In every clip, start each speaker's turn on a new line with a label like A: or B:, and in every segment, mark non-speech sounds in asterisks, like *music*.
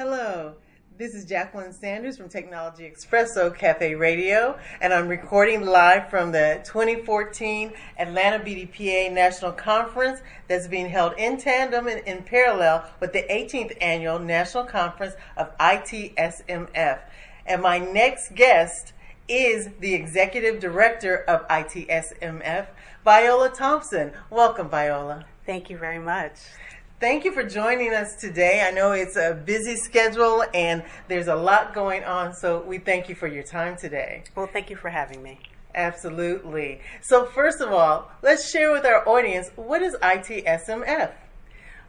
A: Hello, this is Jacqueline Sanders from Technology Expresso Cafe Radio, and I'm recording live from the 2014 Atlanta BDPA National Conference that's being held in tandem and in parallel with the 18th Annual National Conference of ITSMF. And my next guest is the Executive Director of ITSMF, Viola Thompson. Welcome, Viola.
B: Thank you very much.
A: Thank you for joining us today. I know it's a busy schedule and there's a lot going on, so we thank you for your time today.
B: Well, thank you for having me.
A: Absolutely. So, first of all, let's share with our audience what is ITSMF?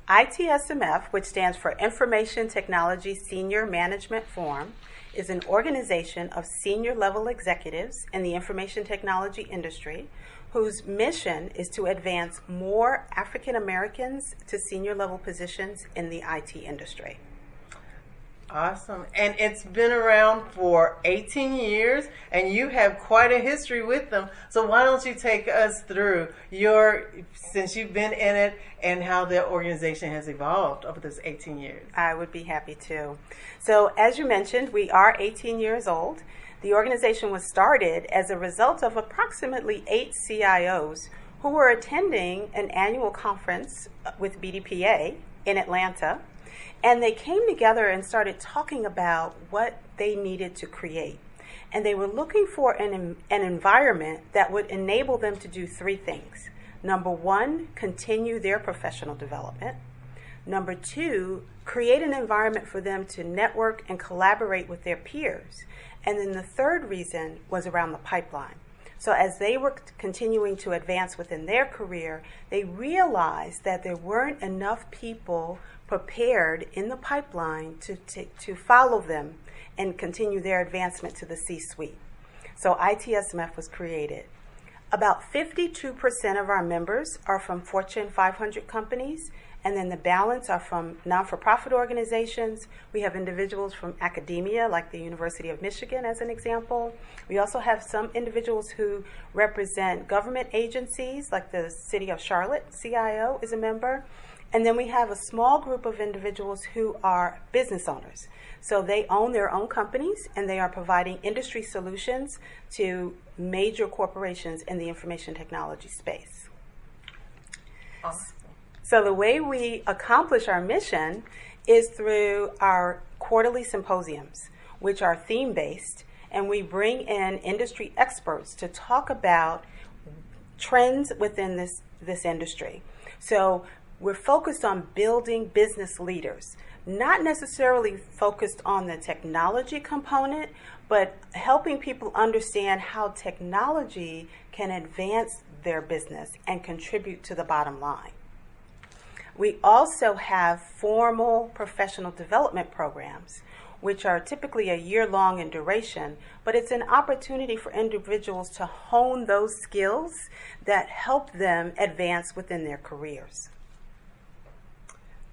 B: ITSMF, which stands for Information Technology Senior Management Forum, is an organization of senior level executives in the information technology industry whose mission is to advance more African Americans to senior level positions in the IT industry.
A: Awesome. And it's been around for 18 years, and you have quite a history with them. So, why don't you take us through your, since you've been in it, and how the organization has evolved over those 18 years?
B: I would be happy to. So, as you mentioned, we are 18 years old. The organization was started as a result of approximately eight CIOs who were attending an annual conference uh, with BDPA in Atlanta. And they came together and started talking about what they needed to create. And they were looking for an, an environment that would enable them to do three things. Number one, continue their professional development. Number two, create an environment for them to network and collaborate with their peers. And then the third reason was around the pipeline. So as they were continuing to advance within their career, they realized that there weren't enough people prepared in the pipeline to, to, to follow them and continue their advancement to the C suite. So ITSMF was created. About 52% of our members are from Fortune 500 companies, and then the balance are from non for profit organizations. We have individuals from academia, like the University of Michigan, as an example. We also have some individuals who represent government agencies, like the City of Charlotte, CIO is a member. And then we have a small group of individuals who are business owners. So they own their own companies and they are providing industry solutions to major corporations in the information technology space. Awesome. So, the way we accomplish our mission is through our quarterly symposiums, which are theme based, and we bring in industry experts to talk about trends within this, this industry. So, we're focused on building business leaders, not necessarily focused on the technology component, but helping people understand how technology can advance their business and contribute to the bottom line. We also have formal professional development programs, which are typically a year long in duration, but it's an opportunity for individuals to hone those skills that help them advance within their careers.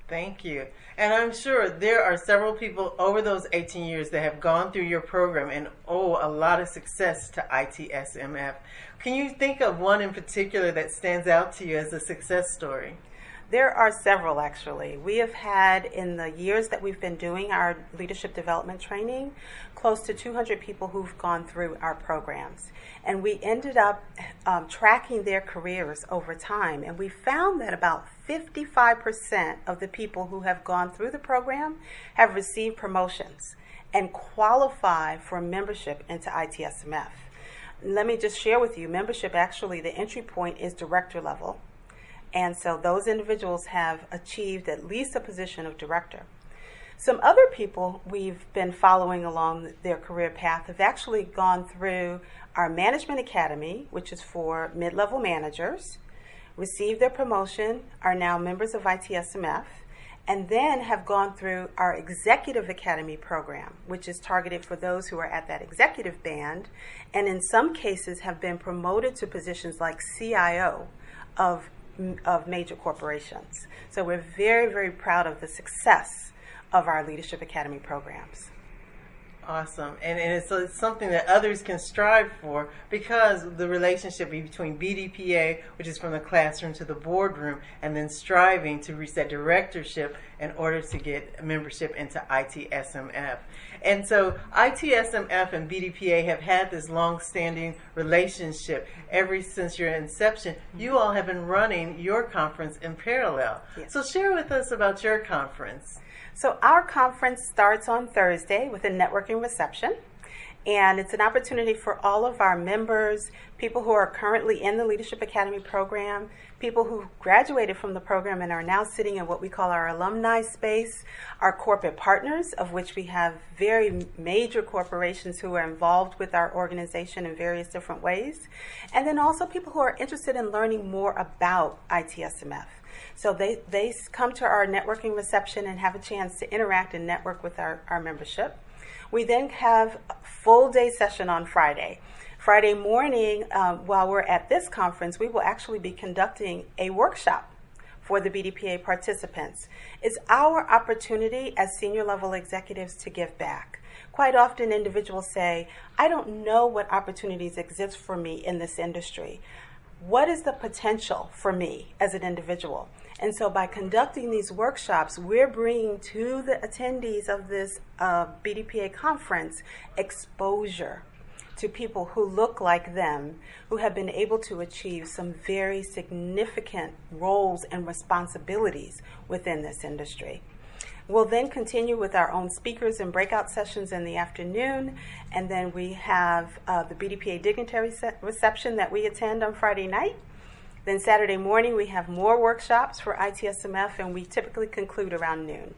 A: Thank you. And I'm sure there are several people over those 18 years that have gone through your program and owe a lot of success to ITSMF. Can you think of one in particular that stands out to you as a success story?
B: There are several actually. We have had, in the years that we've been doing our leadership development training, close to 200 people who've gone through our programs. And we ended up um, tracking their careers over time. And we found that about 55% of the people who have gone through the program have received promotions and qualify for membership into ITSMF. Let me just share with you membership actually, the entry point is director level and so those individuals have achieved at least a position of director. Some other people we've been following along their career path have actually gone through our Management Academy, which is for mid level managers, received their promotion, are now members of ITSMF, and then have gone through our Executive Academy program, which is targeted for those who are at that executive band, and in some cases have been promoted to positions like CIO of of major corporations. So we're very, very proud of the success of our Leadership Academy programs.
A: Awesome. And, and it's, it's, something that others can strive for because the relationship between BDPA, which is from the classroom to the boardroom, and then striving to reach that directorship in order to get membership into ITSMF. And so ITSMF and BDPA have had this long-standing relationship ever since your inception. Mm-hmm. You all have been running your conference in parallel. Yes. So share with us about your conference.
B: So our conference starts on Thursday with a networking reception. And it's an opportunity for all of our members, people who are currently in the Leadership Academy program, people who graduated from the program and are now sitting in what we call our alumni space, our corporate partners, of which we have very major corporations who are involved with our organization in various different ways, and then also people who are interested in learning more about ITSMF. So they, they come to our networking reception and have a chance to interact and network with our, our membership. We then have a full day session on Friday. Friday morning, um, while we're at this conference, we will actually be conducting a workshop for the BDPA participants. It's our opportunity as senior level executives to give back. Quite often, individuals say, I don't know what opportunities exist for me in this industry. What is the potential for me as an individual? And so, by conducting these workshops, we're bringing to the attendees of this uh, BDPA conference exposure to people who look like them, who have been able to achieve some very significant roles and responsibilities within this industry. We'll then continue with our own speakers and breakout sessions in the afternoon, and then we have uh, the BDPA dignitary reception that we attend on Friday night. Then Saturday morning, we have more workshops for ITSMF, and we typically conclude around noon.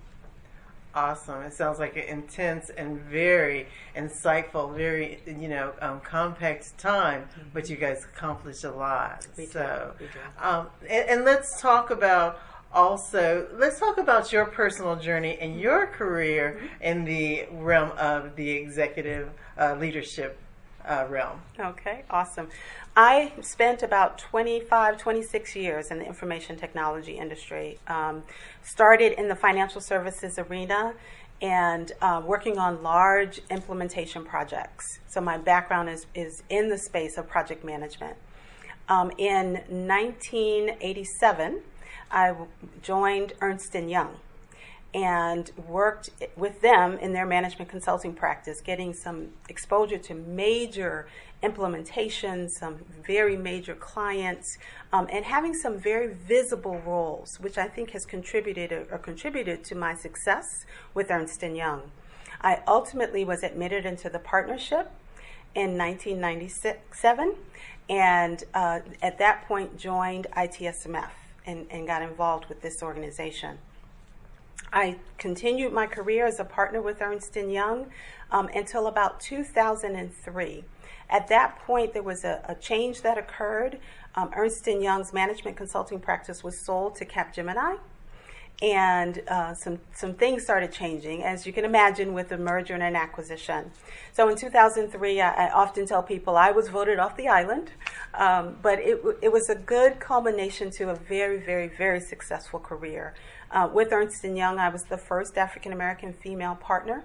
A: Awesome. It sounds like an intense and very insightful, very, you know, um, compact time, but you guys accomplished a lot.
B: We so, do. We do.
A: Um, and, and let's talk about also let's talk about your personal journey and your career mm-hmm. in the realm of the executive uh, leadership uh, realm.
B: Okay, awesome. I spent about 25, 26 years in the information technology industry. Um, started in the financial services arena and uh, working on large implementation projects. So my background is, is in the space of project management. Um, in 1987, I joined Ernst & Young and worked with them in their management consulting practice, getting some exposure to major implementations, some very major clients, um, and having some very visible roles, which I think has contributed or, or contributed to my success with Ernst & Young. I ultimately was admitted into the partnership in 1997, and uh, at that point joined ITSMF and, and got involved with this organization. I continued my career as a partner with Ernst & Young um, until about 2003. At that point, there was a, a change that occurred. Um, Ernst & Young's management consulting practice was sold to Capgemini, and uh, some some things started changing, as you can imagine, with a merger and an acquisition. So in 2003, I, I often tell people I was voted off the island, um, but it it was a good culmination to a very very very successful career. Uh, with Ernst & Young, I was the first African American female partner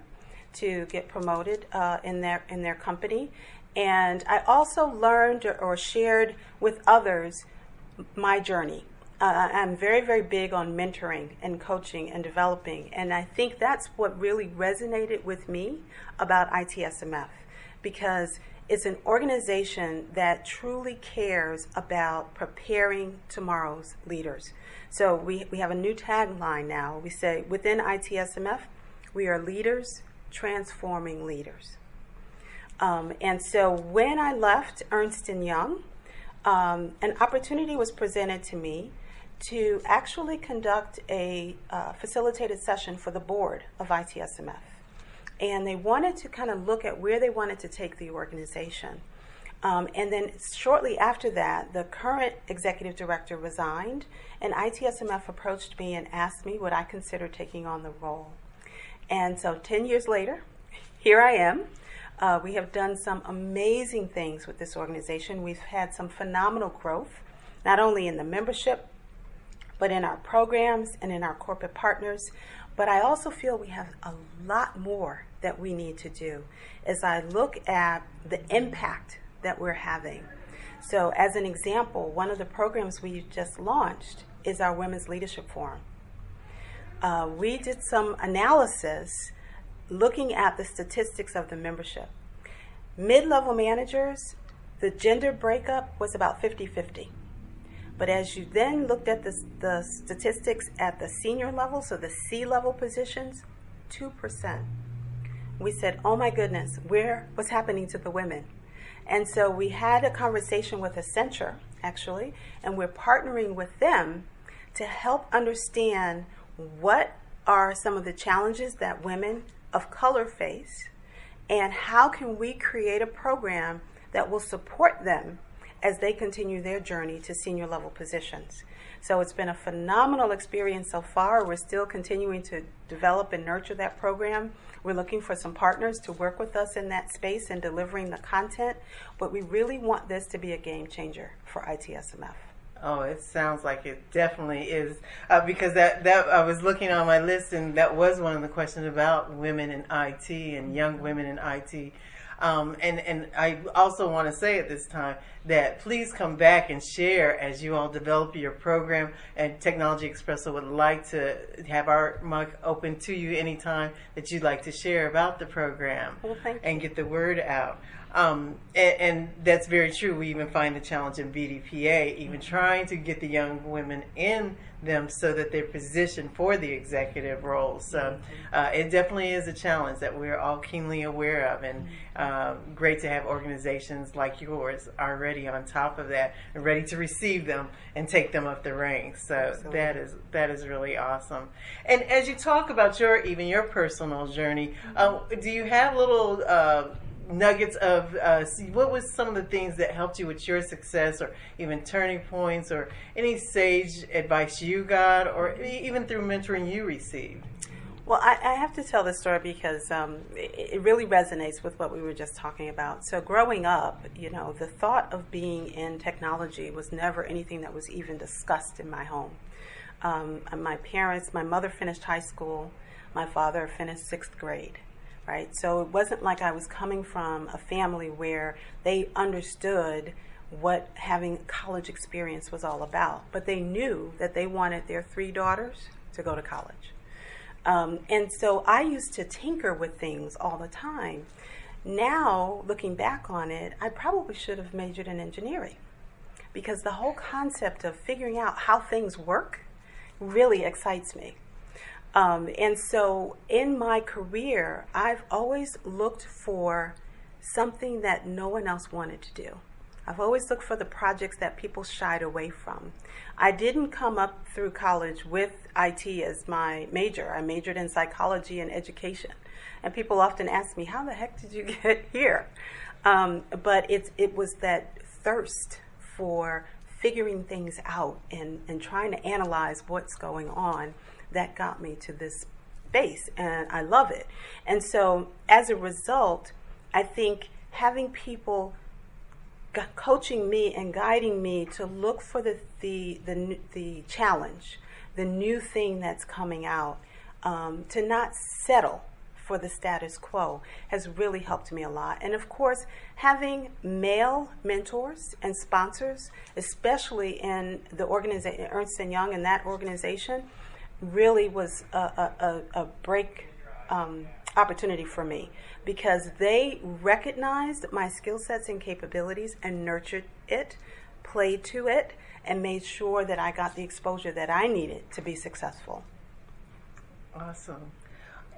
B: to get promoted uh, in their in their company, and I also learned or, or shared with others my journey. Uh, I'm very very big on mentoring and coaching and developing, and I think that's what really resonated with me about ITSMF because it's an organization that truly cares about preparing tomorrow's leaders. So we, we have a new tagline now. We say within ITSMF, we are leaders transforming leaders. Um, and so when I left Ernst & Young, um, an opportunity was presented to me to actually conduct a uh, facilitated session for the board of ITSMF. And they wanted to kind of look at where they wanted to take the organization. Um, and then shortly after that, the current executive director resigned, and ITSMF approached me and asked me would I consider taking on the role. And so 10 years later, here I am. Uh, we have done some amazing things with this organization. We've had some phenomenal growth, not only in the membership, but in our programs and in our corporate partners. But I also feel we have a lot more that we need to do as I look at the impact that we're having. So, as an example, one of the programs we just launched is our Women's Leadership Forum. uh, we did some analysis looking at the statistics of the membership. Mid level managers, the gender breakup was about 50 50. But as you then looked at the, the statistics at the senior level, so the C level positions, 2%. We said, oh my goodness, where, what's happening to the women? And so we had a conversation with Accenture, actually, and we're partnering with them to help understand what are some of the challenges that women of color face and how can we create a program that will support them as they continue their journey to senior level positions. So it's been a phenomenal experience so far. We're still continuing to develop and nurture that program. We're looking for some partners to work with us in that space and delivering the content, but we really want this to be a game changer for ITSMF.
A: Oh, it sounds like it definitely is uh, because that that I was looking on my list and that was one of the questions about women in IT and young women in IT. Um, and and I also want to say at this time that please come back and share as you all develop your program. And Technology Expresso would like to have our mic open to you anytime that you'd like to share about the program
B: well,
A: and get the word out. Um, and, and, that's very true. We even find the challenge in BDPA, even trying to get the young women in them so that they're positioned for the executive roles. So uh, it definitely is a challenge that we're all keenly aware of, and uh, great to have organizations like yours already on top of that and ready to receive them and take them up the ranks. So Absolutely. that is that is really awesome. And as you talk about your even your personal journey, uh, do you have little uh, nuggets of uh, what was some of the things that helped you with your success or even turning points or any sage advice you got or even through mentoring you received?
B: Well i, I have to tell this story because um, it, it, really resonates with what we were just talking about. So growing up you know the thought of being in technology was never anything that was even discussed in my home. Um, my parents my mother finished high school my father finished sixth grade right? So it wasn't like I was coming from a family where they understood what having college experience was all about, but they knew that they wanted their three daughters to go to college. Um, and so I used to tinker with things all the time. Now, looking back on it, I probably should have majored in engineering because the whole concept of figuring out how things work really excites me. Um, and so in my career, I've always looked for something that no one else wanted to do. I've always looked for the projects that people shied away from. I didn't come up through college with IT as my major. I majored in psychology and education. And people often ask me, how the heck did you *laughs* get here? Um, but it's, it was that thirst for figuring things out and, and trying to analyze what's going on that got me to this base, and I love it. And so, as a result, I think having people coaching me and guiding me to look for the the the, the challenge, the new thing that's coming out, um, to not settle for the status quo has really helped me a lot. And of course, having male mentors and sponsors, especially in the organization Ernst and Young and that organization, really was a, a, a break um, opportunity for me because they recognized my skill sets and capabilities and nurtured it, played to it, and made sure that I got the exposure that I needed to be successful.
A: Awesome.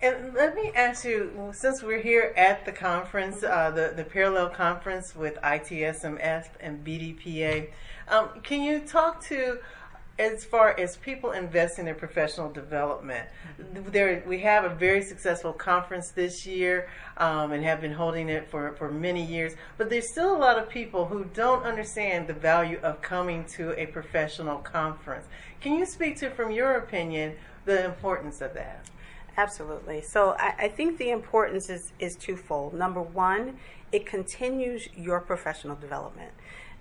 A: And let me ask you, since we're here at the conference, uh, the, the parallel conference with ITSMF and BDPA, um, can you talk to as far as people invest in their professional development, there we have a very successful conference this year um, and have been holding it for, for many years. But there's still a lot of people who don't understand the value of coming to a professional conference. Can you speak to, from your opinion, the importance of that?
B: Absolutely. So I, I think the importance is, is twofold. Number one, it continues your professional development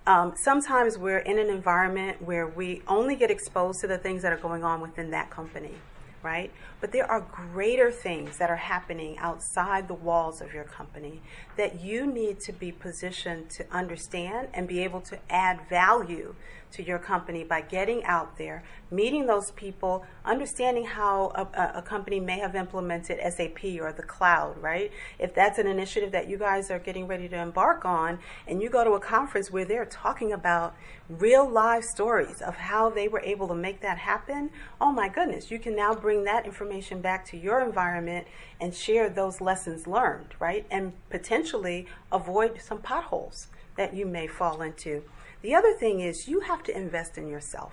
B: um, sometimes we're in an environment where we only get exposed to the things that are going on within that company, right? But there are greater things that are happening outside the walls of your company that you need to be positioned to understand and be able to add value to your company by getting out there, meeting those people, understanding how a, a, company may have implemented SAP or the cloud, right? If that's an initiative that you guys are getting ready to embark on, and you go to a conference where they're talking about real live stories of how they were able to make that happen, oh my goodness, you can now bring that information back to your environment and share those lessons learned, right? And potentially avoid some potholes that you may fall into. The other thing is you have to invest in yourself,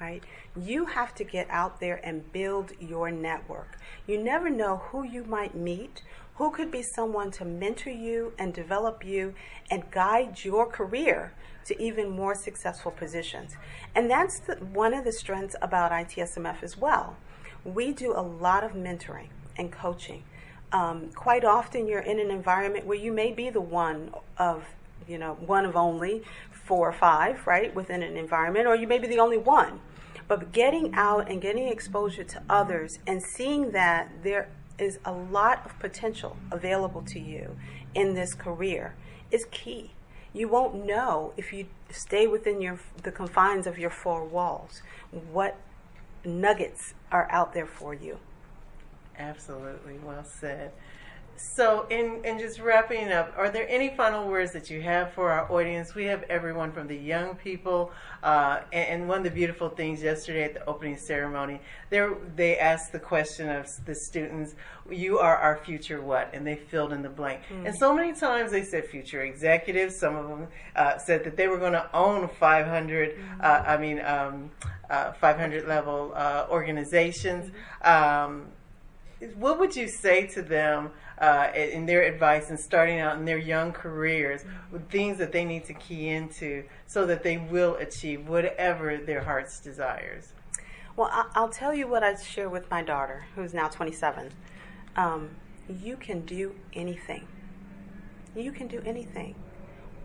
B: right? You have to get out there and build your network. You never know who you might meet, who could be someone to mentor you and develop you and guide your career to even more successful positions. And that's the, one of the strengths about ITSMF as well. We do a lot of mentoring and coaching. Um, quite often, you're in an environment where you may be the one of, you know, one of only four or five, right, within an environment, or you may be the only one. But getting out and getting exposure to others and seeing that there is a lot of potential available to you in this career is key. You won't know if you stay within your the confines of your four walls what nuggets are out there for you.
A: Absolutely, well said. So, in, in just wrapping up, are there any final words that you have for our audience? We have everyone from the young people, uh, and, and, one of the beautiful things yesterday at the opening ceremony, there they asked the question of the students, "You are our future what?" And they filled in the blank. Mm-hmm. And so many times they said future executives. Some of them uh, said that they were going to own 500. Mm-hmm. Uh, I mean, um, uh, 500 level uh, organizations. Mm-hmm. Um, what would you say to them? uh, in their advice and starting out in their young careers with things that they need to key into so that they will achieve whatever their heart's desires?
B: Well, I'll tell you what I share with my daughter, who's now 27. Um, you can do anything. You can do anything.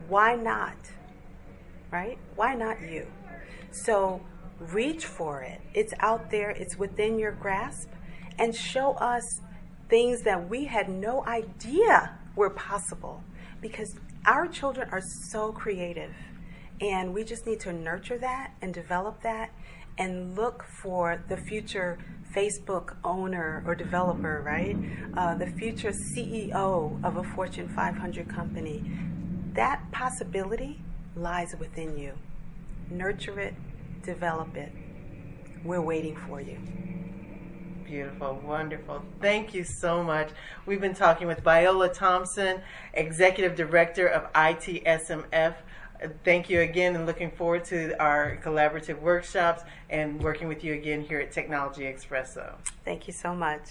B: Why not? Right? Why not you? So reach for it. It's out there, it's within your grasp, and show us things that we had no idea were possible because our children are so creative and we just need to nurture that and develop that and look for the future Facebook owner or developer, right? Uh, the future CEO of a Fortune 500 company. That possibility lies within you. Nurture it, develop it. We're waiting for you.
A: Beautiful, wonderful. Thank you so much. We've been talking with Viola Thompson, Executive Director of ITSMF. Thank you again and looking forward to our collaborative workshops and working with you again here at Technology Expresso.
B: Thank you so much.